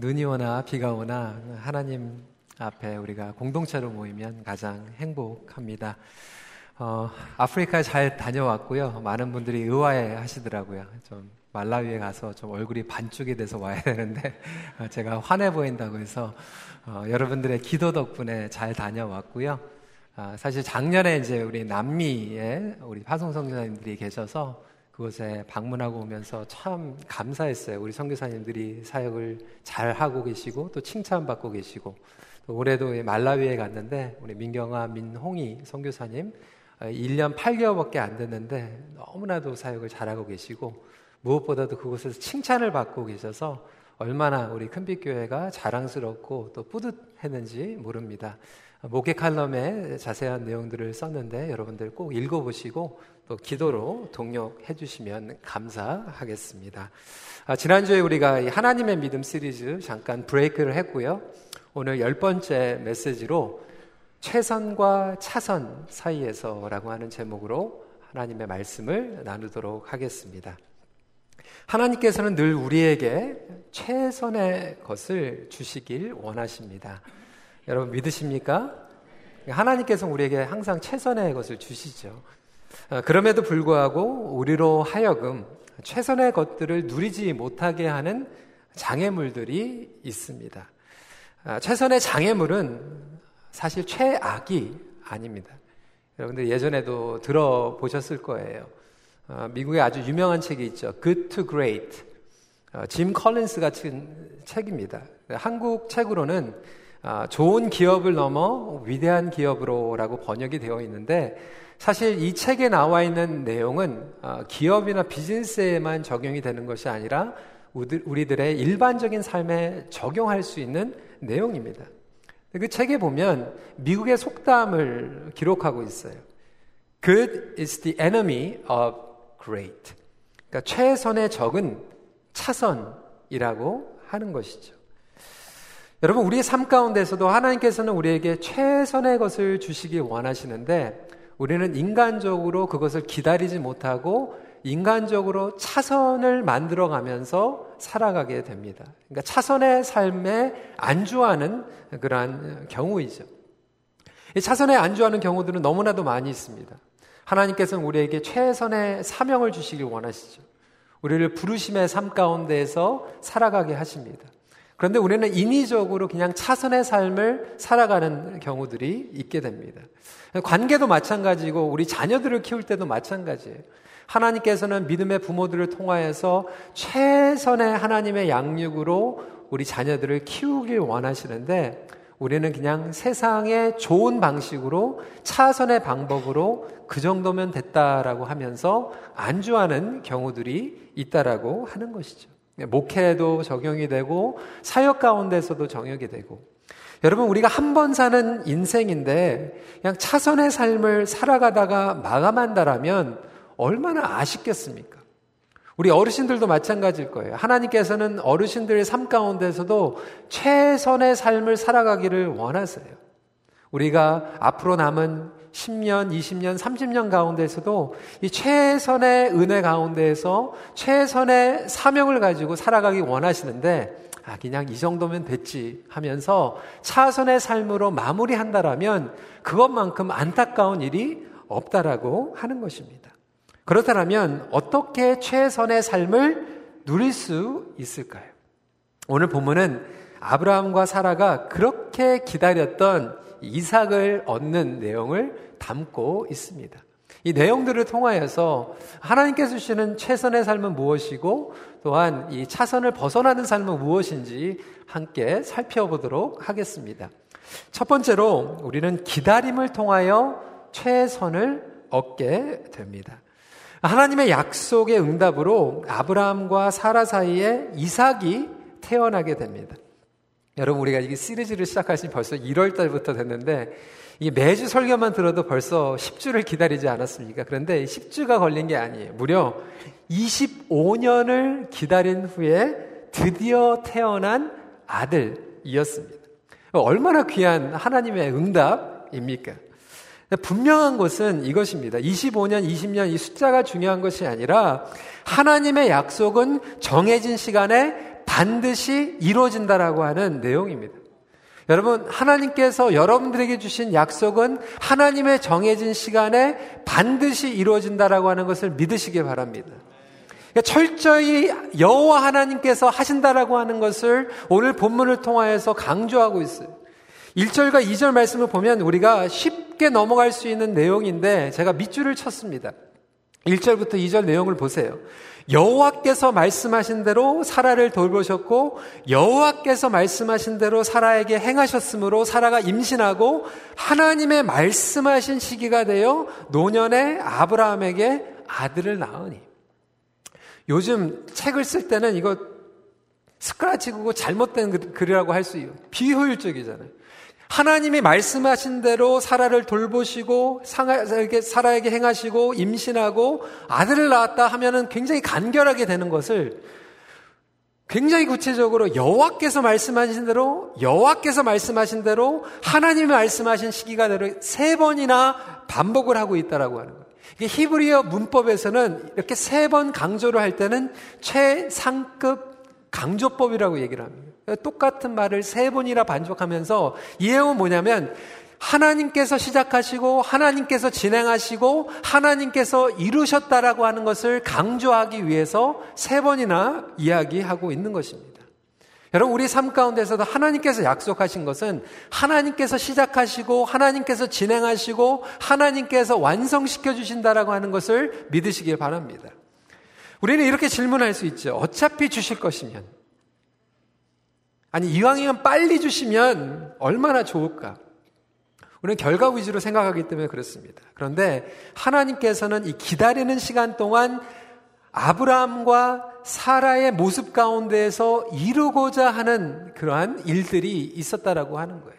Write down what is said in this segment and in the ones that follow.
눈이 오나 비가 오나 하나님 앞에 우리가 공동체로 모이면 가장 행복합니다. 어, 아프리카에 잘 다녀왔고요. 많은 분들이 의아해 하시더라고요. 좀 말라위에 가서 좀 얼굴이 반쪽이 돼서 와야 되는데 제가 환해 보인다고 해서 어, 여러분들의 기도 덕분에 잘 다녀왔고요. 아, 사실 작년에 이제 우리 남미에 우리 화성 성교사님들이 계셔서 그곳에 방문하고 오면서 참 감사했어요. 우리 선교사님들이 사역을 잘 하고 계시고 또 칭찬받고 계시고 또 올해도 말라위에 갔는데 우리 민경아 민홍이 선교사님 1년 아, 8개월밖에 안 됐는데 너무나도 사역을 잘하고 계시고 무엇보다도 그곳에서 칭찬을 받고 계셔서 얼마나 우리 큰빛교회가 자랑스럽고 또 뿌듯했는지 모릅니다. 목회 칼럼에 자세한 내용들을 썼는데 여러분들 꼭 읽어보시고 또 기도로 동력해 주시면 감사하겠습니다. 아, 지난주에 우리가 하나님의 믿음 시리즈 잠깐 브레이크를 했고요. 오늘 열 번째 메시지로 최선과 차선 사이에서라고 하는 제목으로 하나님의 말씀을 나누도록 하겠습니다. 하나님께서는 늘 우리에게 최선의 것을 주시길 원하십니다. 여러분 믿으십니까? 하나님께서 우리에게 항상 최선의 것을 주시죠. 어, 그럼에도 불구하고 우리로 하여금 최선의 것들을 누리지 못하게 하는 장애물들이 있습니다. 아, 최선의 장애물은 사실 최악이 아닙니다. 여러분들 예전에도 들어보셨을 거예요. 어, 미국에 아주 유명한 책이 있죠. Good to Great. 어, 짐 컬린스 같은 책입니다. 한국 책으로는 아, 좋은 기업을 넘어 위대한 기업으로라고 번역이 되어 있는데 사실 이 책에 나와 있는 내용은 아, 기업이나 비즈니스에만 적용이 되는 것이 아니라 우리들의 일반적인 삶에 적용할 수 있는 내용입니다. 그 책에 보면 미국의 속담을 기록하고 있어요. Good is the enemy of great. 그러니까 최선의 적은 차선이라고 하는 것이죠. 여러분, 우리의 삶 가운데서도 하나님께서는 우리에게 최선의 것을 주시기 원하시는데 우리는 인간적으로 그것을 기다리지 못하고 인간적으로 차선을 만들어 가면서 살아가게 됩니다. 그러니까 차선의 삶에 안주하는 그러한 경우이죠. 이 차선에 안주하는 경우들은 너무나도 많이 있습니다. 하나님께서는 우리에게 최선의 사명을 주시길 원하시죠. 우리를 부르심의 삶 가운데에서 살아가게 하십니다. 그런데 우리는 인위적으로 그냥 차선의 삶을 살아가는 경우들이 있게 됩니다. 관계도 마찬가지고 우리 자녀들을 키울 때도 마찬가지예요. 하나님께서는 믿음의 부모들을 통하여서 최선의 하나님의 양육으로 우리 자녀들을 키우길 원하시는데 우리는 그냥 세상의 좋은 방식으로 차선의 방법으로 그 정도면 됐다라고 하면서 안주하는 경우들이 있다라고 하는 것이죠. 목회에도 적용이 되고 사역 가운데서도 적용이 되고 여러분 우리가 한 번 사는 인생인데 그냥 차선의 삶을 살아가다가 마감한다라면 얼마나 아쉽겠습니까? 우리 어르신들도 마찬가지일 거예요. 하나님께서는 어르신들의 삶 가운데서도 최선의 삶을 살아가기를 원하세요. 우리가 앞으로 남은 10년, 20년, 30년 가운데서도 이 최선의 은혜 가운데에서 최선의 사명을 가지고 살아가기 원하시는데 아, 그냥 이 정도면 됐지 하면서 차선의 삶으로 마무리한다라면 그것만큼 안타까운 일이 없다라고 하는 것입니다. 그렇다면 어떻게 최선의 삶을 누릴 수 있을까요? 오늘 본문은 아브라함과 사라가 그렇게 기다렸던 이삭을 얻는 내용을 담고 있습니다. 이 내용들을 통하여서 하나님께서 주시는 최선의 삶은 무엇이고 또한 이 차선을 벗어나는 삶은 무엇인지 함께 살펴보도록 하겠습니다. 첫 번째로 우리는 기다림을 통하여 최선을 얻게 됩니다. 하나님의 약속의 응답으로 아브라함과 사라 사이에 이삭이 태어나게 됩니다. 여러분 우리가 이 시리즈를 시작하신 벌써 1월 달부터 됐는데 이 매주 설교만 들어도 벌써 10주를 기다리지 않았습니까? 그런데 10주가 걸린 게 아니에요. 무려 25년을 기다린 후에 드디어 태어난 아들이었습니다. 얼마나 귀한 하나님의 응답입니까? 분명한 것은 이것입니다. 25년, 20년 이 숫자가 중요한 것이 아니라 하나님의 약속은 정해진 시간에 반드시 이루어진다라고 하는 내용입니다. 여러분, 하나님께서 여러분들에게 주신 약속은 하나님의 정해진 시간에 반드시 이루어진다라고 하는 것을 믿으시기 바랍니다. 그러니까 철저히 여호와 하나님께서 하신다라고 하는 것을 오늘 본문을 통하여서 강조하고 있어요. 1절과 2절 말씀을 보면 우리가 쉽게 넘어갈 수 있는 내용인데 제가 밑줄을 쳤습니다. 1절부터 2절 내용을 보세요. 여호와께서 말씀하신 대로 사라를 돌보셨고 여호와께서 말씀하신 대로 사라에게 행하셨으므로 사라가 임신하고 하나님의 말씀하신 시기가 되어 노년에 아브라함에게 아들을 낳으니 요즘 책을 쓸 때는 이거 스크라치고 잘못된 글이라고 할 수 있어요. 비효율적이잖아요. 하나님이 말씀하신 대로 사라를 돌보시고 사라에게 행하시고 임신하고 아들을 낳았다 하면은 굉장히 간결하게 되는 것을 굉장히 구체적으로 여호와께서 말씀하신 대로 여호와께서 말씀하신 대로 하나님이 말씀하신 시기가 대로 세 번이나 반복을 하고 있다라고 하는 거예요. 히브리어 문법에서는 이렇게 세 번 강조를 할 때는 최상급 강조법이라고 얘기를 합니다. 똑같은 말을 세 번이나 반복하면서 이해은 뭐냐면 하나님께서 시작하시고 하나님께서 진행하시고 하나님께서 이루셨다라고 하는 것을 강조하기 위해서 세 번이나 이야기하고 있는 것입니다. 여러분 우리 삶 가운데서도 하나님께서 약속하신 것은 하나님께서 시작하시고 하나님께서 진행하시고 하나님께서 완성시켜 주신다라고 하는 것을 믿으시길 바랍니다. 우리는 이렇게 질문할 수 있죠. 어차피 주실 것이면 아니, 이왕이면 빨리 주시면 얼마나 좋을까? 우리는 결과 위주로 생각하기 때문에 그렇습니다. 그런데 하나님께서는 이 기다리는 시간 동안 아브라함과 사라의 모습 가운데에서 이루고자 하는 그러한 일들이 있었다라고 하는 거예요.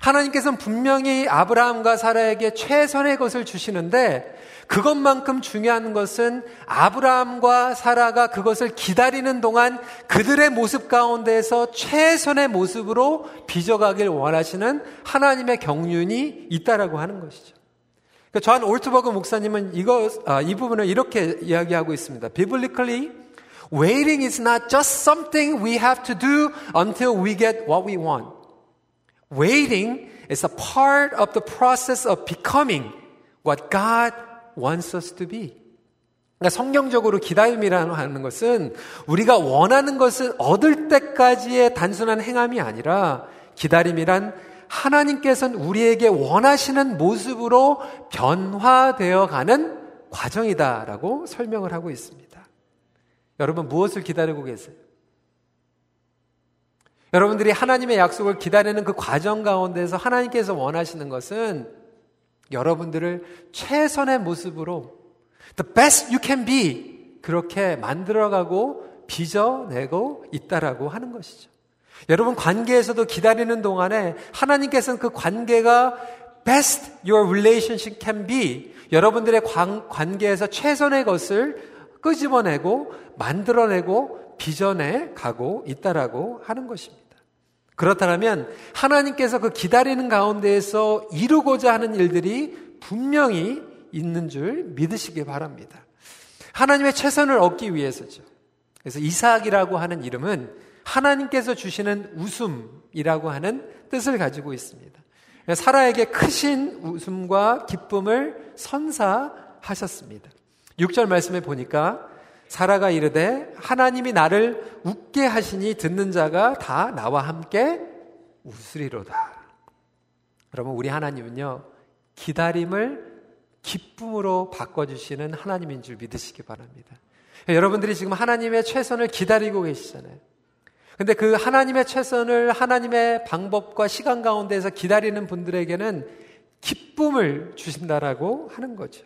하나님께서는 분명히 아브라함과 사라에게 최선의 것을 주시는데 그것만큼 중요한 것은 아브라함과 사라가 그것을 기다리는 동안 그들의 모습 가운데에서 최선의 모습으로 빚어가길 원하시는 하나님의 경륜이 있다라고 하는 것이죠. 그러니까 존 오트버그 목사님은 이거 아, 이 부분을 이렇게 이야기하고 있습니다. Biblically, waiting is not just something we have to do until we get what we want. Waiting is a part of the process of becoming what God wants us to be. 그러니까 성경적으로 기다림이라는 하는 것은 우리가 원하는 것을 얻을 때까지의 단순한 행함이 아니라 기다림이란 하나님께서는 우리에게 원하시는 모습으로 변화되어 가는 과정이다라고 설명을 하고 있습니다. 여러분 무엇을 기다리고 계세요? 여러분들이 하나님의 약속을 기다리는 그 과정 가운데서 하나님께서 원하시는 것은 여러분들을 최선의 모습으로 the best you can be 그렇게 만들어가고 빚어내고 있다라고 하는 것이죠. 여러분 관계에서도 기다리는 동안에 하나님께서는 그 관계가 best your relationship can be 여러분들의 관, 관계에서 최선의 것을 끄집어내고 만들어내고 빚어내 가고 있다라고 하는 것입니다. 그렇다면 하나님께서 그 기다리는 가운데에서 이루고자 하는 일들이 분명히 있는 줄 믿으시기 바랍니다. 하나님의 최선을 얻기 위해서죠. 그래서 이삭이라고 하는 이름은 하나님께서 주시는 웃음이라고 하는 뜻을 가지고 있습니다. 사라에게 크신 웃음과 기쁨을 선사하셨습니다. 6절 말씀에 보니까 사라가 이르되 하나님이 나를 웃게 하시니 듣는 자가 다 나와 함께 웃으리로다. 여러분 우리 하나님은요 기다림을 기쁨으로 바꿔주시는 하나님인 줄 믿으시기 바랍니다. 여러분들이 지금 하나님의 최선을 기다리고 계시잖아요. 근데 그 하나님의 최선을 하나님의 방법과 시간 가운데서 기다리는 분들에게는 기쁨을 주신다라고 하는 거죠.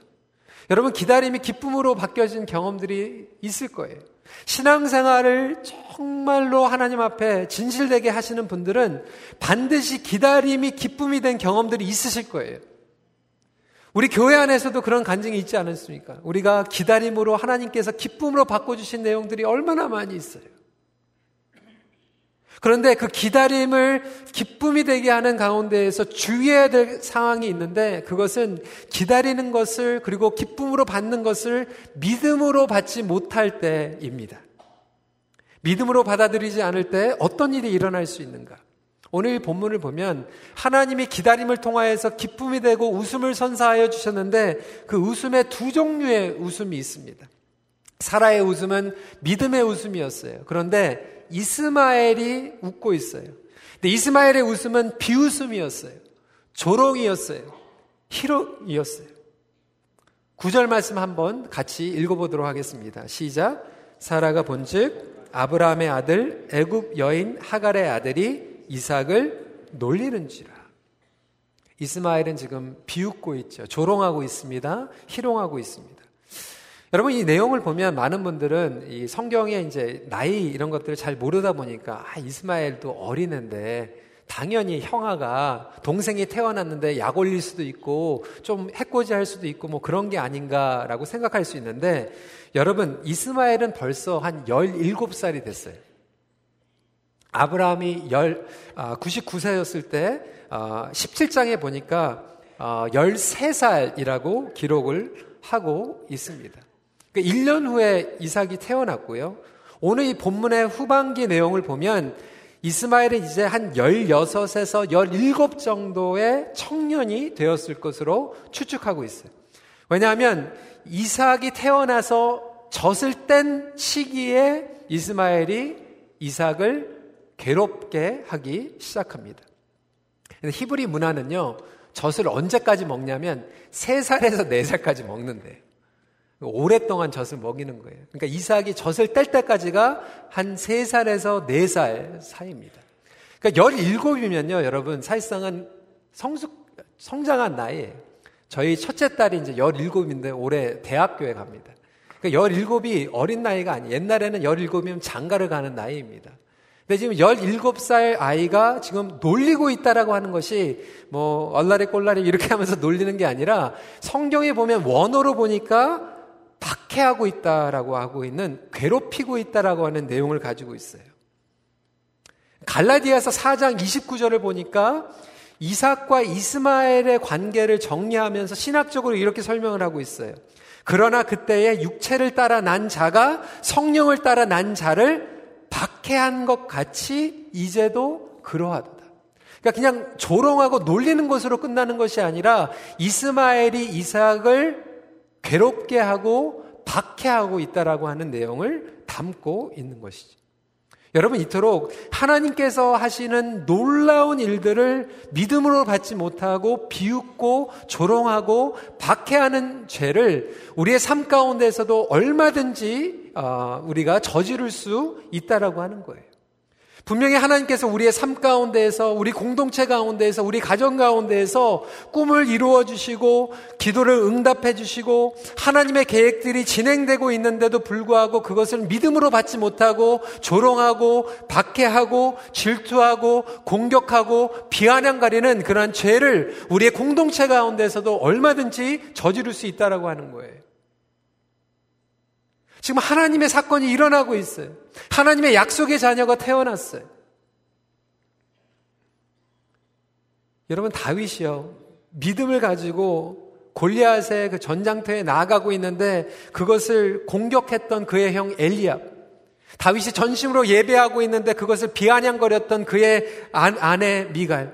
여러분 기다림이 기쁨으로 바뀌어진 경험들이 있을 거예요. 신앙생활을 정말로 하나님 앞에 진실되게 하시는 분들은 반드시 기다림이 기쁨이 된 경험들이 있으실 거예요. 우리 교회 안에서도 그런 간증이 있지 않았습니까? 우리가 기다림으로 하나님께서 기쁨으로 바꿔주신 내용들이 얼마나 많이 있어요. 그런데 그 기다림을 기쁨이 되게 하는 가운데에서 주의해야 될 상황이 있는데 그것은 기다리는 것을 그리고 기쁨으로 받는 것을 믿음으로 받지 못할 때입니다. 믿음으로 받아들이지 않을 때 어떤 일이 일어날 수 있는가? 오늘 본문을 보면 하나님이 기다림을 통하여서 기쁨이 되고 웃음을 선사하여 주셨는데 그 웃음에 두 종류의 웃음이 있습니다. 사라의 웃음은 믿음의 웃음이었어요. 그런데 이스마엘이 웃고 있어요. 근데 이스마엘의 웃음은 비웃음이었어요. 조롱이었어요. 희롱이었어요. 구절 말씀 한번 같이 읽어보도록 하겠습니다. 시작. 사라가 본즉 아브라함의 아들 애굽 여인 하갈의 아들이 이삭을 놀리는지라. 이스마엘은 지금 비웃고 있죠. 조롱하고 있습니다. 희롱하고 있습니다. 여러분 이 내용을 보면 많은 분들은 이 성경에 이제 나이 이런 것들을 잘 모르다 보니까 아 이스마엘도 어리는데 당연히 형아가 동생이 태어났는데 약 올릴 수도 있고 좀 해코지 할 수도 있고 뭐 그런 게 아닌가라고 생각할 수 있는데 여러분 이스마엘은 벌써 한 17살이 됐어요. 아브라함이 열, 아, 99세였을 때 아, 17장에 보니까 아, 13살이라고 기록을 하고 있습니다. 그러니까 1년 후에 이삭이 태어났고요. 오늘 이 본문의 후반기 내용을 보면 이스마엘은 이제 한 16에서 17 정도의 청년이 되었을 것으로 추측하고 있어요. 왜냐하면 이삭이 태어나서 젖을 뗀 시기에 이스마엘이 이삭을 괴롭게 하기 시작합니다. 히브리 문화는요, 젖을 언제까지 먹냐면 3살에서 4살까지 먹는데 오랫동안 젖을 먹이는 거예요. 그러니까 이삭이 젖을 뗄 때까지가 한 3살에서 4살 사이입니다. 그러니까 17이면요, 여러분, 사실상은 성숙, 성장한 나이에요. 저희 첫째 딸이 이제 17인데 올해 대학교에 갑니다. 그러니까 17이 어린 나이가 아니에요. 옛날에는 17이면 장가를 가는 나이입니다. 근데 지금 17살 아이가 지금 놀리고 있다라고 하는 것이 뭐 얼라리 꼴라리 이렇게 하면서 놀리는 게 아니라 성경에 보면 원어로 보니까 박해하고 있다라고 하고 있는 괴롭히고 있다라고 하는 내용을 가지고 있어요. 갈라디아서 4장 29절을 보니까 이삭과 이스마엘의 관계를 정리하면서 신학적으로 이렇게 설명을 하고 있어요. 그러나 그때에 육체를 따라 난 자가 성령을 따라 난 자를 박해한 것 같이 이제도 그러하도다. 그러니까 그냥 조롱하고 놀리는 것으로 끝나는 것이 아니라 이스마엘이 이삭을 괴롭게 하고 박해하고 있다라고 하는 내용을 담고 있는 것이죠. 여러분 이토록 하나님께서 하시는 놀라운 일들을 믿음으로 받지 못하고 비웃고 조롱하고 박해하는 죄를 우리의 삶 가운데서도 얼마든지 어, 우리가 저지를 수 있다라고 하는 거예요. 분명히 하나님께서 우리의 삶 가운데에서, 우리 공동체 가운데에서, 우리 가정 가운데에서 꿈을 이루어 주시고, 기도를 응답해 주시고, 하나님의 계획들이 진행되고 있는데도 불구하고 그것을 믿음으로 받지 못하고, 조롱하고, 박해하고, 질투하고, 공격하고, 비아냥가리는 그러한 죄를 우리의 공동체 가운데서도 얼마든지 저지를 수 있다라고 하는 거예요. 지금 하나님의 사건이 일어나고 있어요. 하나님의 약속의 자녀가 태어났어요. 여러분 다윗이요. 믿음을 가지고 골리앗의 그 전장터에 나아가고 있는데 그것을 공격했던 그의 형 엘리압. 다윗이 전심으로 예배하고 있는데 그것을 비아냥거렸던 그의 아내 미갈.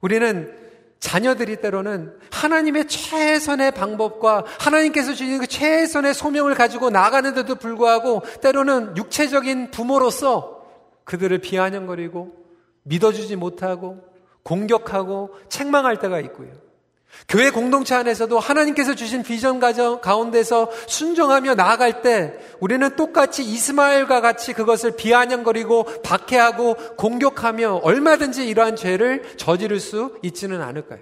우리는 자녀들이 때로는 하나님의 최선의 방법과 하나님께서 주신 그 최선의 소명을 가지고 나가는데도 불구하고 때로는 육체적인 부모로서 그들을 비아냥거리고 믿어주지 못하고 공격하고 책망할 때가 있고요. 교회 공동체 안에서도 하나님께서 주신 비전 가운데서 순종하며 나아갈 때 우리는 똑같이 이스마엘과 같이 그것을 비아냥거리고 박해하고 공격하며 얼마든지 이러한 죄를 저지를 수 있지는 않을까요?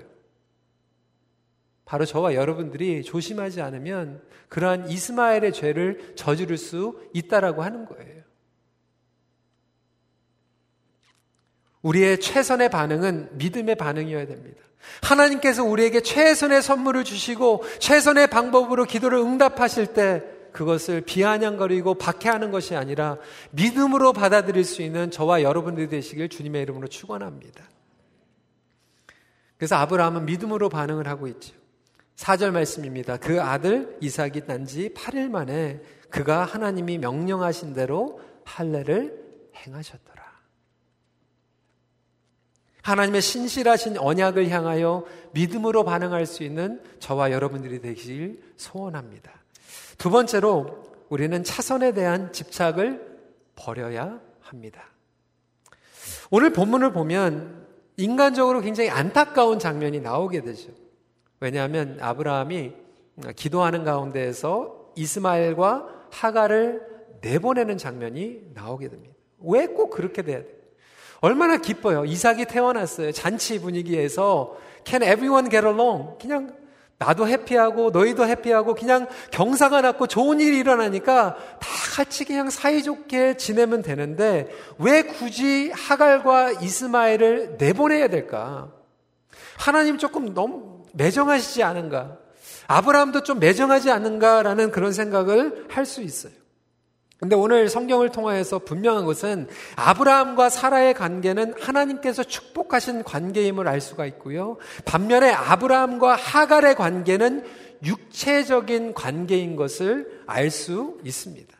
바로 저와 여러분들이 조심하지 않으면 그러한 이스마엘의 죄를 저지를 수 있다라고 하는 거예요. 우리의 최선의 반응은 믿음의 반응이어야 됩니다. 하나님께서 우리에게 최선의 선물을 주시고 최선의 방법으로 기도를 응답하실 때 그것을 비아냥거리고 박해하는 것이 아니라 믿음으로 받아들일 수 있는 저와 여러분들이 되시길 주님의 이름으로 축원합니다. 그래서 아브라함은 믿음으로 반응을 하고 있죠. 4절 말씀입니다. 그 아들 이삭이 난 지 8일 만에 그가 하나님이 명령하신 대로 할례를 행하셨더라. 하나님의 신실하신 언약을 향하여 믿음으로 반응할 수 있는 저와 여러분들이 되길 소원합니다. 두 번째로 우리는 차선에 대한 집착을 버려야 합니다. 오늘 본문을 보면 인간적으로 굉장히 안타까운 장면이 나오게 되죠. 왜냐하면 아브라함이 기도하는 가운데에서 이스마엘과 하가를 내보내는 장면이 나오게 됩니다. 왜 꼭 그렇게 돼야 돼요? 얼마나 기뻐요. 이삭이 태어났어요. 잔치 분위기에서 Can everyone get along? 그냥 나도 해피하고 너희도 해피하고 그냥 경사가 났고 좋은 일이 일어나니까 다 같이 그냥 사이좋게 지내면 되는데 왜 굳이 하갈과 이스마엘을 내보내야 될까? 하나님 조금 너무 매정하시지 않은가? 아브라함도 좀 매정하지 않는가라는 그런 생각을 할 수 있어요. 근데 오늘 성경을 통하여서 분명한 것은 아브라함과 사라의 관계는 하나님께서 축복하신 관계임을 알 수가 있고요. 반면에 아브라함과 하갈의 관계는 육체적인 관계인 것을 알 수 있습니다.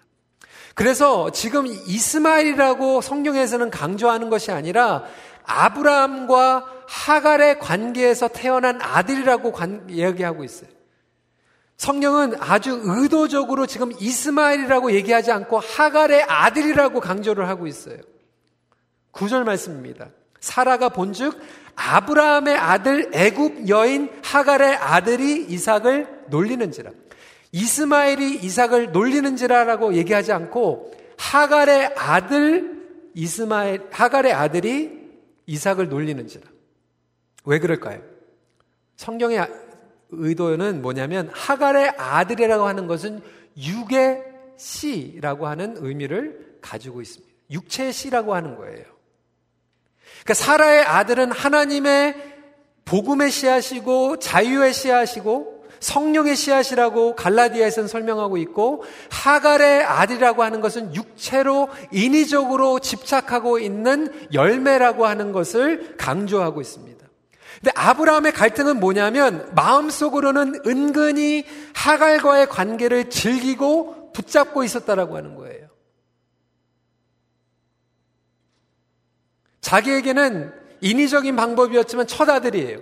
그래서 지금 이스마엘이라고 성경에서는 강조하는 것이 아니라 아브라함과 하갈의 관계에서 태어난 아들이라고 관, 이야기하고 있어요. 성령은 아주 의도적으로 지금 이스마엘이라고 얘기하지 않고 하갈의 아들이라고 강조를 하고 있어요. 구절 말씀입니다. 사라가 본즉 아브라함의 아들 애굽 여인 하갈의 아들이 이삭을 놀리는지라. 이스마엘이 이삭을 놀리는지라라고 얘기하지 않고 하갈의 아들 이스마엘 하갈의 아들이 이삭을 놀리는지라. 왜 그럴까요? 성경의 의도는 뭐냐면 하갈의 아들이라고 하는 것은 육의 씨라고 하는 의미를 가지고 있습니다. 육체의 씨라고 하는 거예요. 그러니까 사라의 아들은 하나님의 복음의 씨앗이고 자유의 씨앗이고 성령의 씨앗이라고 갈라디아에서는 설명하고 있고 하갈의 아들이라고 하는 것은 육체로 인위적으로 집착하고 있는 열매라고 하는 것을 강조하고 있습니다. 근데 아브라함의 갈등은 뭐냐면 마음속으로는 은근히 하갈과의 관계를 즐기고 붙잡고 있었다라고 하는 거예요. 자기에게는 인위적인 방법이었지만 첫 아들이에요.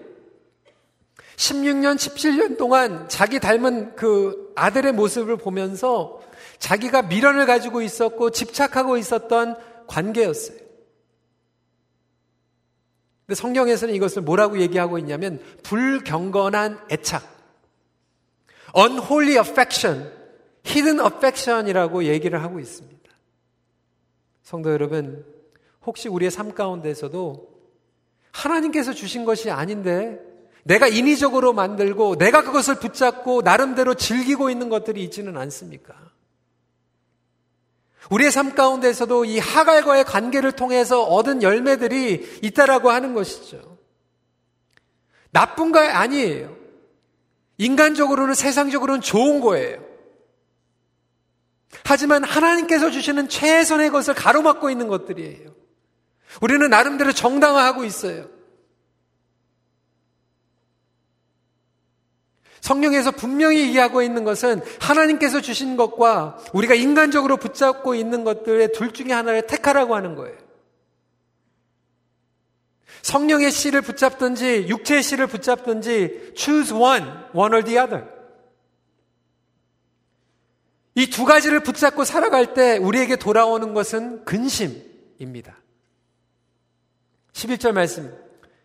16년, 17년 동안 자기 닮은 그 아들의 모습을 보면서 자기가 미련을 가지고 있었고 집착하고 있었던 관계였어요. 근데 성경에서는 이것을 뭐라고 얘기하고 있냐면 불경건한 애착, unholy affection, hidden affection이라고 얘기를 하고 있습니다. 성도 여러분, 혹시 우리의 삶 가운데서도 하나님께서 주신 것이 아닌데 내가 인위적으로 만들고 내가 그것을 붙잡고 나름대로 즐기고 있는 것들이 있지는 않습니까? 우리의 삶 가운데서도 이 하갈과의 관계를 통해서 얻은 열매들이 있다라고 하는 것이죠. 나쁜 거 아니에요. 인간적으로는 세상적으로는 좋은 거예요. 하지만 하나님께서 주시는 최선의 것을 가로막고 있는 것들이에요. 우리는 나름대로 정당화하고 있어요. 성령에서 분명히 얘기하고 있는 것은 하나님께서 주신 것과 우리가 인간적으로 붙잡고 있는 것들의 둘 중에 하나를 택하라고 하는 거예요. 성령의 씨를 붙잡든지 육체의 씨를 붙잡든지 choose one, one or the other. 이 두 가지를 붙잡고 살아갈 때 우리에게 돌아오는 것은 근심입니다. 11절 말씀.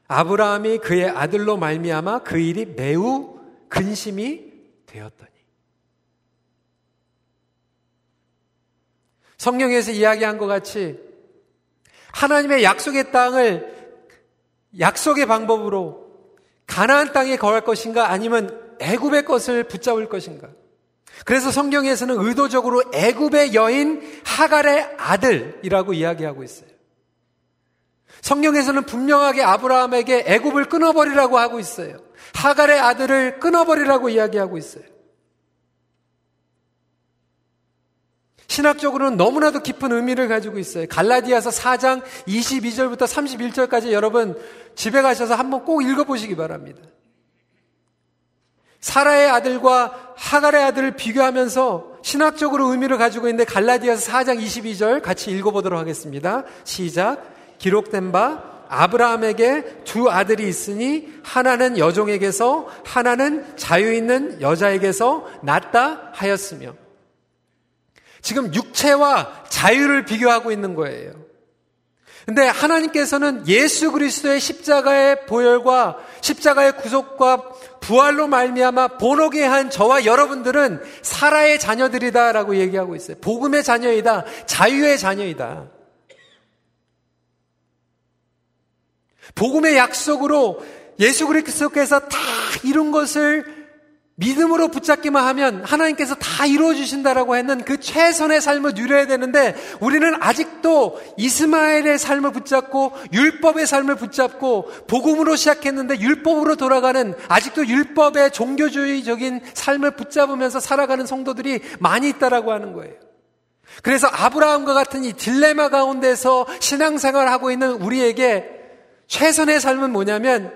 아브라함이 그의 아들로 말미암아 그 일이 매우 근심이 되었더니. 성경에서 이야기한 것 같이 하나님의 약속의 땅을 약속의 방법으로 가나안 땅에 거할 것인가 아니면 애굽의 것을 붙잡을 것인가? 그래서 성경에서는 의도적으로 애굽의 여인 하갈의 아들이라고 이야기하고 있어요. 성경에서는 분명하게 아브라함에게 애굽을 끊어버리라고 하고 있어요. 하갈의 아들을 끊어버리라고 이야기하고 있어요. 신학적으로는 너무나도 깊은 의미를 가지고 있어요. 갈라디아서 4장 22절부터 31절까지 여러분 집에 가셔서 한번 꼭 읽어보시기 바랍니다. 사라의 아들과 하갈의 아들을 비교하면서 신학적으로 의미를 가지고 있는데 갈라디아서 4장 22절 같이 읽어보도록 하겠습니다. 시작. 기록된 바 아브라함에게 두 아들이 있으니 하나는 여종에게서 하나는 자유 있는 여자에게서 낳다 하였으며 지금 육체와 자유를 비교하고 있는 거예요. 근데 하나님께서는 예수 그리스도의 십자가의 보혈과 십자가의 구속과 부활로 말미암아 본오게 한 저와 여러분들은 사라의 자녀들이다라고 얘기하고 있어요. 복음의 자녀이다. 자유의 자녀이다. 복음의 약속으로 예수 그리스도께서 다 이룬 것을 믿음으로 붙잡기만 하면 하나님께서 다 이루어 주신다라고 했는 그 최선의 삶을 누려야 되는데 우리는 아직도 이스마엘의 삶을 붙잡고 율법의 삶을 붙잡고 복음으로 시작했는데 율법으로 돌아가는 아직도 율법의 종교주의적인 삶을 붙잡으면서 살아가는 성도들이 많이 있다라고 하는 거예요. 그래서 아브라함과 같은 이 딜레마 가운데서 신앙생활을 하고 있는 우리에게 최선의 삶은 뭐냐면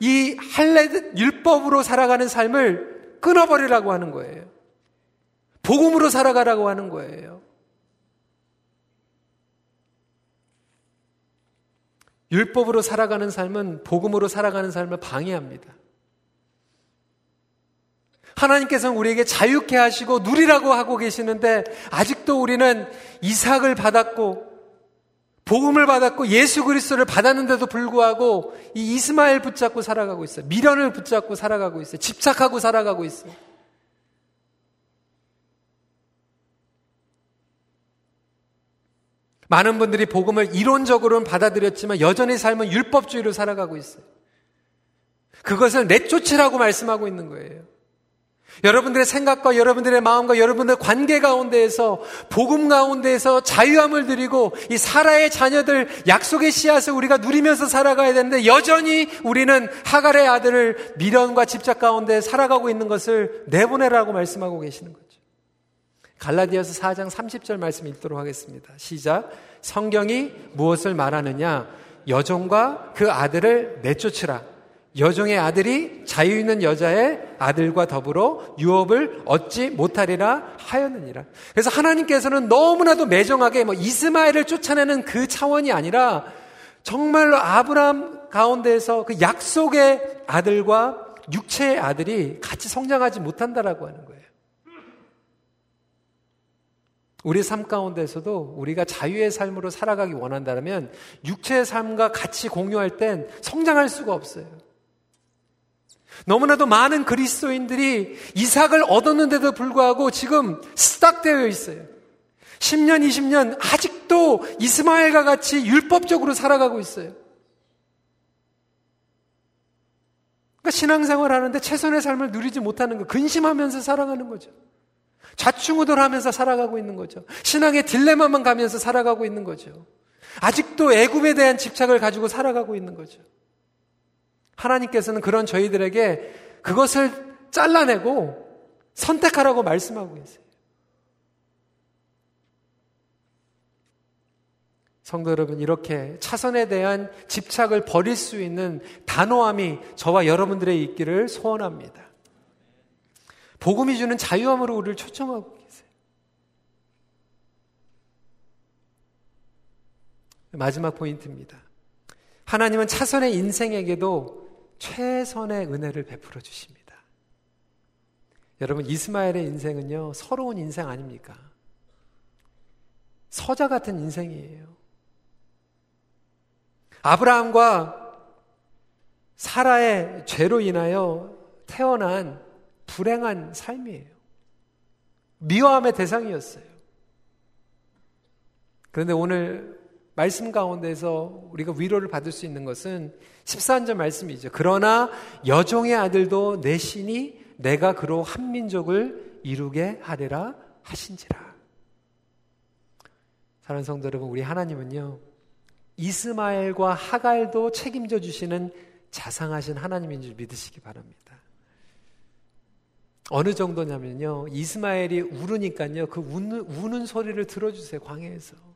이 할례 율법으로 살아가는 삶을 끊어버리라고 하는 거예요. 복음으로 살아가라고 하는 거예요. 율법으로 살아가는 삶은 복음으로 살아가는 삶을 방해합니다. 하나님께서는 우리에게 자유케 하시고 누리라고 하고 계시는데 아직도 우리는 이삭을 받았고 복음을 받았고 예수 그리스도를 받았는데도 불구하고 이 이스마엘 붙잡고 살아가고 있어요. 미련을 붙잡고 살아가고 있어요. 집착하고 살아가고 있어요. 많은 분들이 복음을 이론적으로는 받아들였지만 여전히 삶은 율법주의로 살아가고 있어요. 그것을 내쫓으라고 말씀하고 있는 거예요. 여러분들의 생각과 여러분들의 마음과 여러분들의 관계 가운데에서 복음 가운데에서 자유함을 드리고 이 사라의 자녀들 약속의 씨앗을 우리가 누리면서 살아가야 되는데 여전히 우리는 하갈의 아들을 미련과 집착 가운데 살아가고 있는 것을 내보내라고 말씀하고 계시는 거죠. 갈라디아서 4장 30절 말씀 읽도록 하겠습니다. 시작. 성경이 무엇을 말하느냐? 여종과 그 아들을 내쫓으라. 여종의 아들이 자유 있는 여자의 아들과 더불어 유업을 얻지 못하리라 하였느니라. 그래서 하나님께서는 너무나도 매정하게 뭐 이스마엘을 쫓아내는 그 차원이 아니라 정말로 아브라함 가운데에서 그 약속의 아들과 육체의 아들이 같이 성장하지 못한다라고 하는 거예요. 우리 삶 가운데서도 우리가 자유의 삶으로 살아가기 원한다면 육체의 삶과 같이 공유할 땐 성장할 수가 없어요. 너무나도 많은 그리스도인들이 이삭을 얻었는데도 불구하고 지금 스탁되어 있어요. 10년, 20년 아직도 이스마엘과 같이 율법적으로 살아가고 있어요. 그러니까 신앙생활 하는데 최선의 삶을 누리지 못하는 거, 근심하면서 살아가는 거죠. 좌충우돌하면서 살아가고 있는 거죠. 신앙의 딜레마만 가면서 살아가고 있는 거죠. 아직도 애굽에 대한 집착을 가지고 살아가고 있는 거죠. 하나님께서는 그런 저희들에게 그것을 잘라내고 선택하라고 말씀하고 계세요. 성도 여러분, 이렇게 차선에 대한 집착을 버릴 수 있는 단호함이 저와 여러분들의 있기를 소원합니다. 복음이 주는 자유함으로 우리를 초청하고 계세요. 마지막 포인트입니다. 하나님은 차선의 인생에게도 최선의 은혜를 베풀어 주십니다. 여러분, 이스마엘의 인생은요, 서러운 인생 아닙니까? 서자 같은 인생이에요. 아브라함과 사라의 죄로 인하여 태어난 불행한 삶이에요. 미워함의 대상이었어요. 그런데 오늘 말씀 가운데서 우리가 위로를 받을 수 있는 것은 14절 말씀이죠. 그러나 여종의 아들도 내 신이 내가 그로 한 민족을 이루게 하리라 하신지라. 사랑하는 성도 여러분, 우리 하나님은요, 이스마엘과 하갈도 책임져 주시는 자상하신 하나님인 줄 믿으시기 바랍니다. 어느 정도냐면요, 이스마엘이 울으니까요, 그 우는, 우는 소리를 들어주세요, 광야에서.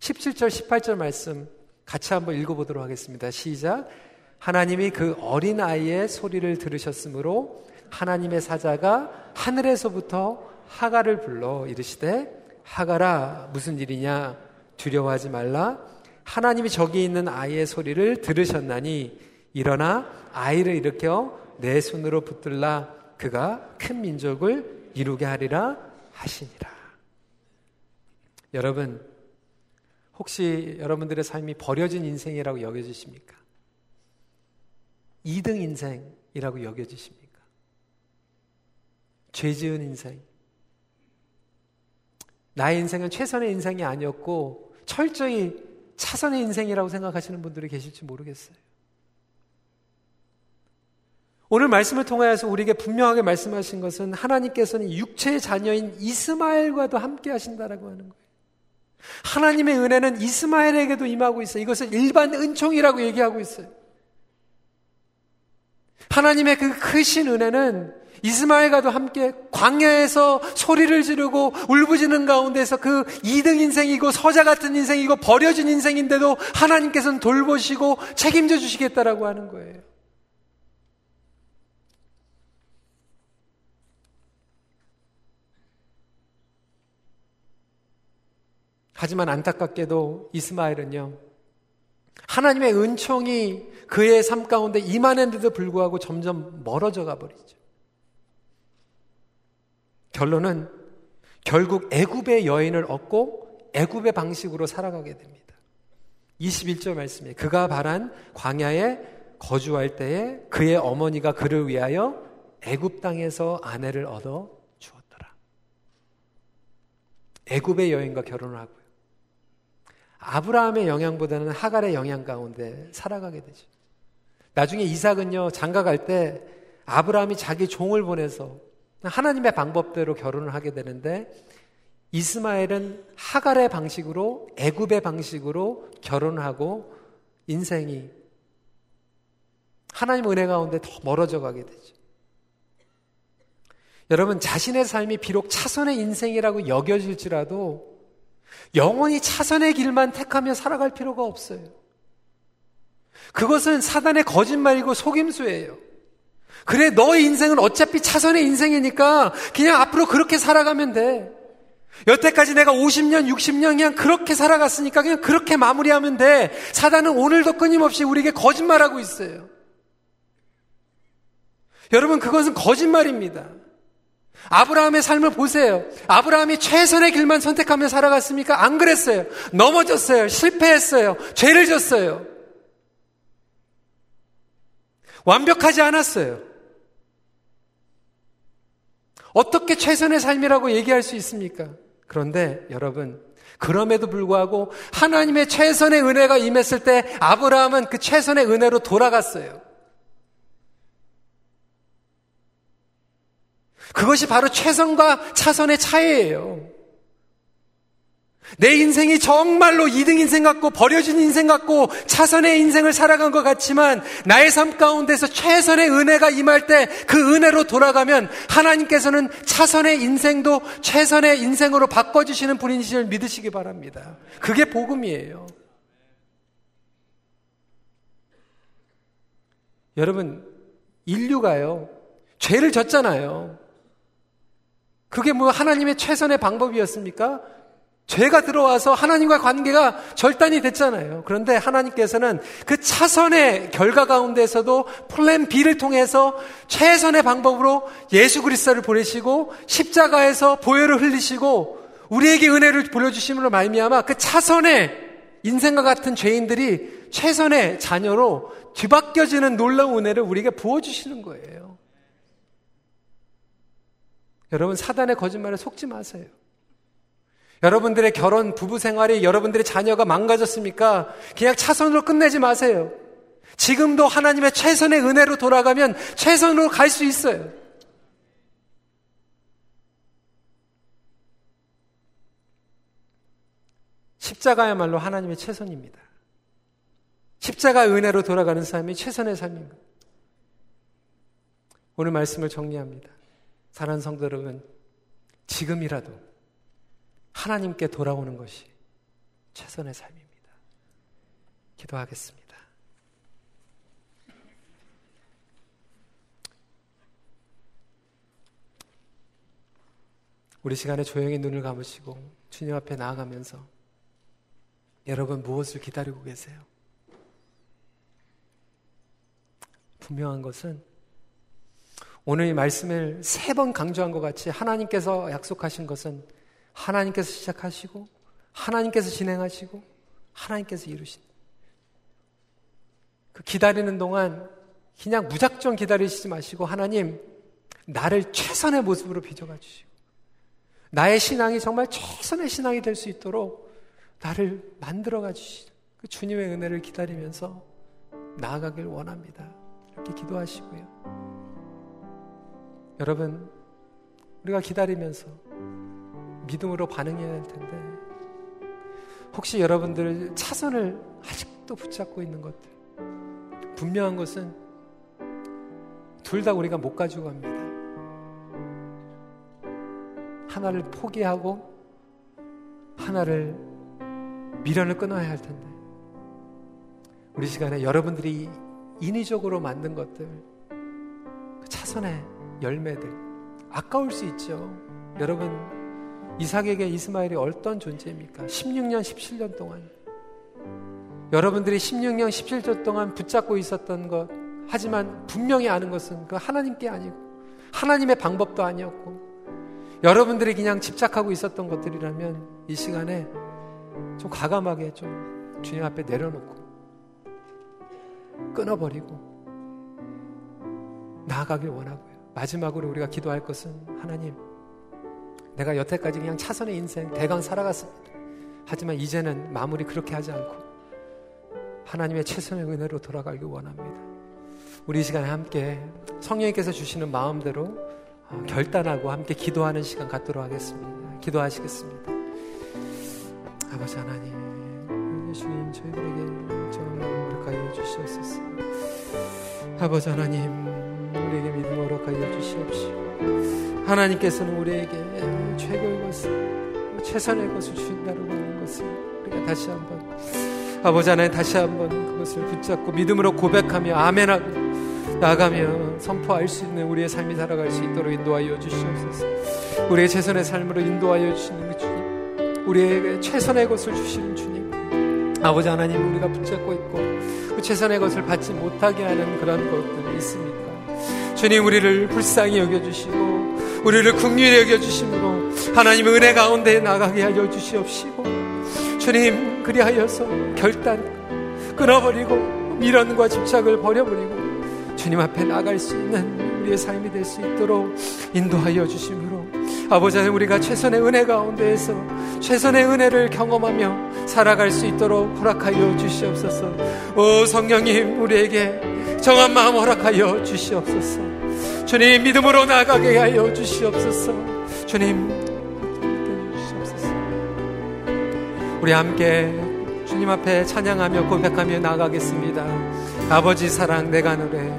17절, 18절 말씀 같이 한번 읽어보도록 하겠습니다. 시작. 하나님이 그 어린 아이의 소리를 들으셨으므로 하나님의 사자가 하늘에서부터 하가를 불러 이르시되 하가라 무슨 일이냐 두려워하지 말라 하나님이 저기 있는 아이의 소리를 들으셨나니 일어나 아이를 일으켜 내 손으로 붙들라 그가 큰 민족을 이루게 하리라 하시니라. 여러분 혹시 여러분들의 삶이 버려진 인생이라고 여겨지십니까? 2등 인생이라고 여겨지십니까? 죄 지은 인생. 나의 인생은 최선의 인생이 아니었고 철저히 차선의 인생이라고 생각하시는 분들이 계실지 모르겠어요. 오늘 말씀을 통하여서 우리에게 분명하게 말씀하신 것은 하나님께서는 육체의 자녀인 이스마엘과도 함께 하신다라고 하는 거예요. 하나님의 은혜는 이스마엘에게도 임하고 있어요. 이것을 일반 은총이라고 얘기하고 있어요. 하나님의 그 크신 은혜는 이스마엘과도 함께 광야에서 소리를 지르고 울부짖는 가운데서 그 2등 인생이고 서자 같은 인생이고 버려진 인생인데도 하나님께서는 돌보시고 책임져 주시겠다라고 하는 거예요. 하지만 안타깝게도 이스마엘은요, 하나님의 은총이 그의 삶 가운데 임하는데도 불구하고 점점 멀어져 가버리죠. 결론은 결국 애굽의 여인을 얻고 애굽의 방식으로 살아가게 됩니다. 21절 말씀에 그가 바란 광야에 거주할 때에 그의 어머니가 그를 위하여 애굽 땅에서 아내를 얻어 주었더라. 애굽의 여인과 결혼을 하고요. 아브라함의 영향보다는 하갈의 영향 가운데 살아가게 되죠. 나중에 이삭은요, 장가 갈 때 아브라함이 자기 종을 보내서 하나님의 방법대로 결혼을 하게 되는데 이스마엘은 하갈의 방식으로 애굽의 방식으로 결혼을 하고 인생이 하나님 은혜 가운데 더 멀어져 가게 되죠. 여러분 자신의 삶이 비록 차선의 인생이라고 여겨질지라도 영원히 차선의 길만 택하며 살아갈 필요가 없어요. 그것은 사단의 거짓말이고 속임수예요. 그래, 너의 인생은 어차피 차선의 인생이니까 그냥 앞으로 그렇게 살아가면 돼. 여태까지 내가 50년, 60년 그냥 그렇게 살아갔으니까 그냥 그렇게 마무리하면 돼. 사단은 오늘도 끊임없이 우리에게 거짓말하고 있어요. 여러분, 그것은 거짓말입니다. 아브라함의 삶을 보세요. 아브라함이 최선의 길만 선택하며 살아갔습니까? 안 그랬어요. 넘어졌어요. 실패했어요. 죄를 졌어요. 완벽하지 않았어요. 어떻게 최선의 삶이라고 얘기할 수 있습니까? 그런데 여러분, 그럼에도 불구하고 하나님의 최선의 은혜가 임했을 때 아브라함은 그 최선의 은혜로 돌아갔어요. 그것이 바로 최선과 차선의 차이예요. 내 인생이 정말로 2등 인생 같고 버려진 인생 같고 차선의 인생을 살아간 것 같지만 나의 삶 가운데서 최선의 은혜가 임할 때 그 은혜로 돌아가면 하나님께서는 차선의 인생도 최선의 인생으로 바꿔주시는 분이심을 믿으시기 바랍니다. 그게 복음이에요. 여러분, 인류가요, 죄를 졌잖아요. 그게 뭐 하나님의 최선의 방법이었습니까? 죄가 들어와서 하나님과 관계가 절단이 됐잖아요. 그런데 하나님께서는 그 차선의 결과 가운데서도 플랜 B를 통해서 최선의 방법으로 예수 그리스도를 보내시고 십자가에서 보혈을 흘리시고 우리에게 은혜를 보여주심으로 말미암아 그 차선의 인생과 같은 죄인들이 최선의 자녀로 뒤바뀌어지는 놀라운 은혜를 우리에게 부어주시는 거예요. 여러분 사단의 거짓말에 속지 마세요. 여러분들의 결혼, 부부 생활이 여러분들의 자녀가 망가졌습니까? 그냥 차선으로 끝내지 마세요. 지금도 하나님의 최선의 은혜로 돌아가면 최선으로 갈 수 있어요. 십자가야말로 하나님의 최선입니다. 십자가 은혜로 돌아가는 삶이 최선의 삶입니다. 오늘 말씀을 정리합니다. 사랑하는 성도 여러분, 지금이라도 하나님께 돌아오는 것이 최선의 삶입니다. 기도하겠습니다. 우리 시간에 조용히 눈을 감으시고 주님 앞에 나아가면서 여러분 무엇을 기다리고 계세요? 분명한 것은 오늘 이 말씀을 세 번 강조한 것 같이 하나님께서 약속하신 것은 하나님께서 시작하시고 하나님께서 진행하시고 하나님께서 이루신 그 기다리는 동안 그냥 무작정 기다리시지 마시고 하나님 나를 최선의 모습으로 빚어가 주시고 나의 신앙이 정말 최선의 신앙이 될 수 있도록 나를 만들어가 주시는 그 주님의 은혜를 기다리면서 나아가길 원합니다. 이렇게 기도하시고요. 여러분, 우리가 기다리면서 믿음으로 반응해야 할 텐데, 혹시 여러분들 차선을 아직도 붙잡고 있는 것들, 분명한 것은 둘 다 우리가 못 가지고 갑니다. 하나를 포기하고 하나를 미련을 끊어야 할 텐데, 우리 시간에 여러분들이 인위적으로 만든 것들, 그 차선에 열매들 아까울 수 있죠. 여러분 이삭에게 이스마엘이 어떤 존재입니까? 16년, 17년 동안 여러분들이 16년, 17년 동안 붙잡고 있었던 것 하지만 분명히 아는 것은 그 하나님께 아니고 하나님의 방법도 아니었고 여러분들이 그냥 집착하고 있었던 것들이라면 이 시간에 좀 과감하게 좀 주님 앞에 내려놓고 끊어버리고 나아가길 원하고요. 마지막으로 우리가 기도할 것은 하나님, 내가 여태까지 그냥 차선의 인생 대강 살아갔습니다. 하지만 이제는 마무리 그렇게 하지 않고 하나님의 최선의 은혜로 돌아가길 원합니다. 우리 이 시간에 함께 성령님께서 주시는 마음대로 어, 결단하고 함께 기도하는 시간 갖도록 하겠습니다. 기도하시겠습니다. 아버지 하나님, 주님 저희들에게 정말 허락하여 주시옵소서. 아버지 하나님, 우리에게 믿음 허락하여 주시옵시오. 하나님께서는 우리에게 최고의 것을, 최선의 것을 주신다고 하는 것을 우리가 다시 한번 아버지 하나님 다시 한번 그것을 붙잡고 믿음으로 고백하며 아멘하고 나가며 선포할 수 있는 우리의 삶이 살아갈 수 있도록 인도하여 주시옵소서. 우리의 최선의 삶으로 인도하여 주시는 그 주님, 우리에게 최선의 것을 주시는 주님, 아버지 하나님 우리가 붙잡고 있고 그 최선의 것을 받지 못하게 하는 그런 것들이 있습니다. 주님 우리를 불쌍히 여겨주시고 우리를 국률히 여겨주심으로 하나님의 은혜 가운데 나가게 하여 주시옵시고 주님 그리하여서 결단 끊어버리고 미련과 집착을 버려버리고 주님 앞에 나갈 수 있는 우리의 삶이 될 수 있도록 인도하여 주심으로 아버지 하나님 우리가 최선의 은혜 가운데에서 최선의 은혜를 경험하며 살아갈 수 있도록 허락하여 주시옵소서. 오 성령님 우리에게 정한 마음 허락하여 주시옵소서. 주님 믿음으로 나가게 하여 주시옵소서. 주님 주시옵소서. 우리 함께 주님 앞에 찬양하며 고백하며 나가겠습니다. 아버지 사랑 내가 노래.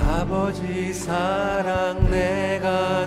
아버지 사랑 내가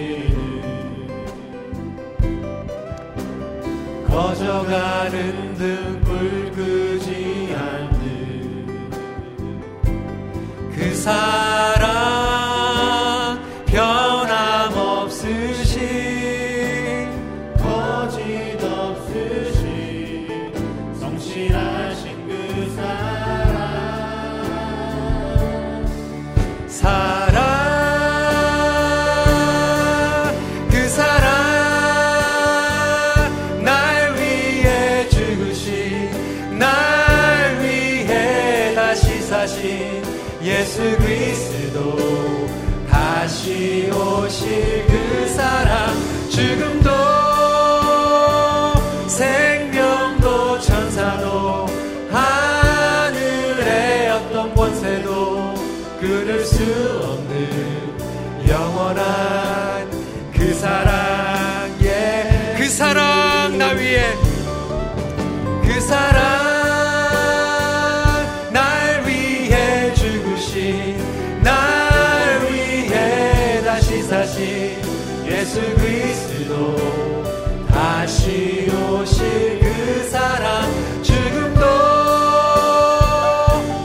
꺼져가는 등 불 끄지 않는 그 사랑 사신 예수 그리스도. 다시 오실 그 사랑. 죽음도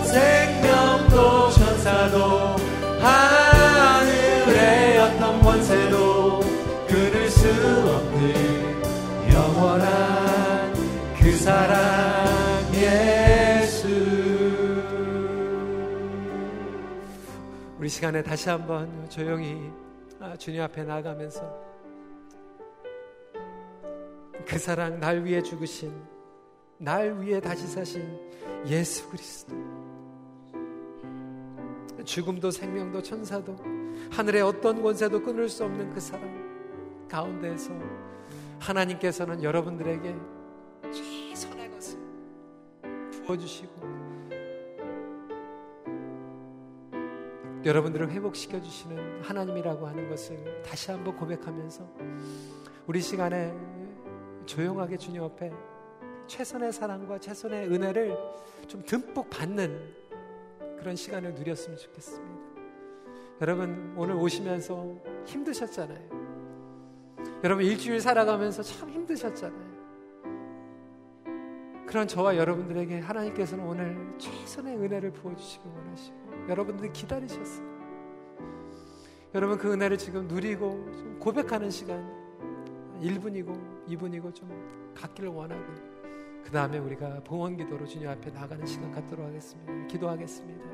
생명도 천사도 하늘의 어떤 권세도 끊을 수 없는 영원한 그 사랑 예수. 우리 시간에 다시 한번 조용히 아, 주님 앞에 나가면서 그 사랑 날 위해 죽으신 날 위해 다시 사신 예수 그리스도. 죽음도 생명도 천사도 하늘의 어떤 권세도 끊을 수 없는 그 사랑 가운데에서 하나님께서는 여러분들에게 최선의 것을 부어주시고 여러분들을 회복시켜 주시는 하나님이라고 하는 것을 다시 한번 고백하면서 우리 시간에 조용하게 주님 앞에 최선의 사랑과 최선의 은혜를 좀 듬뿍 받는 그런 시간을 누렸으면 좋겠습니다. 여러분 오늘 오시면서 힘드셨잖아요. 여러분 일주일 살아가면서 참 힘드셨잖아요. 그런 저와 여러분들에게 하나님께서는 오늘 최선의 은혜를 부어주시기 원하시고 여러분들이 기다리셨어요. 여러분 그 은혜를 지금 누리고 좀 고백하는 시간 1분이고 2분이고 좀 갖기를 원하고 그 다음에 우리가 봉헌 기도로 주님 앞에 나가는 시간 갖도록 하겠습니다. 기도하겠습니다.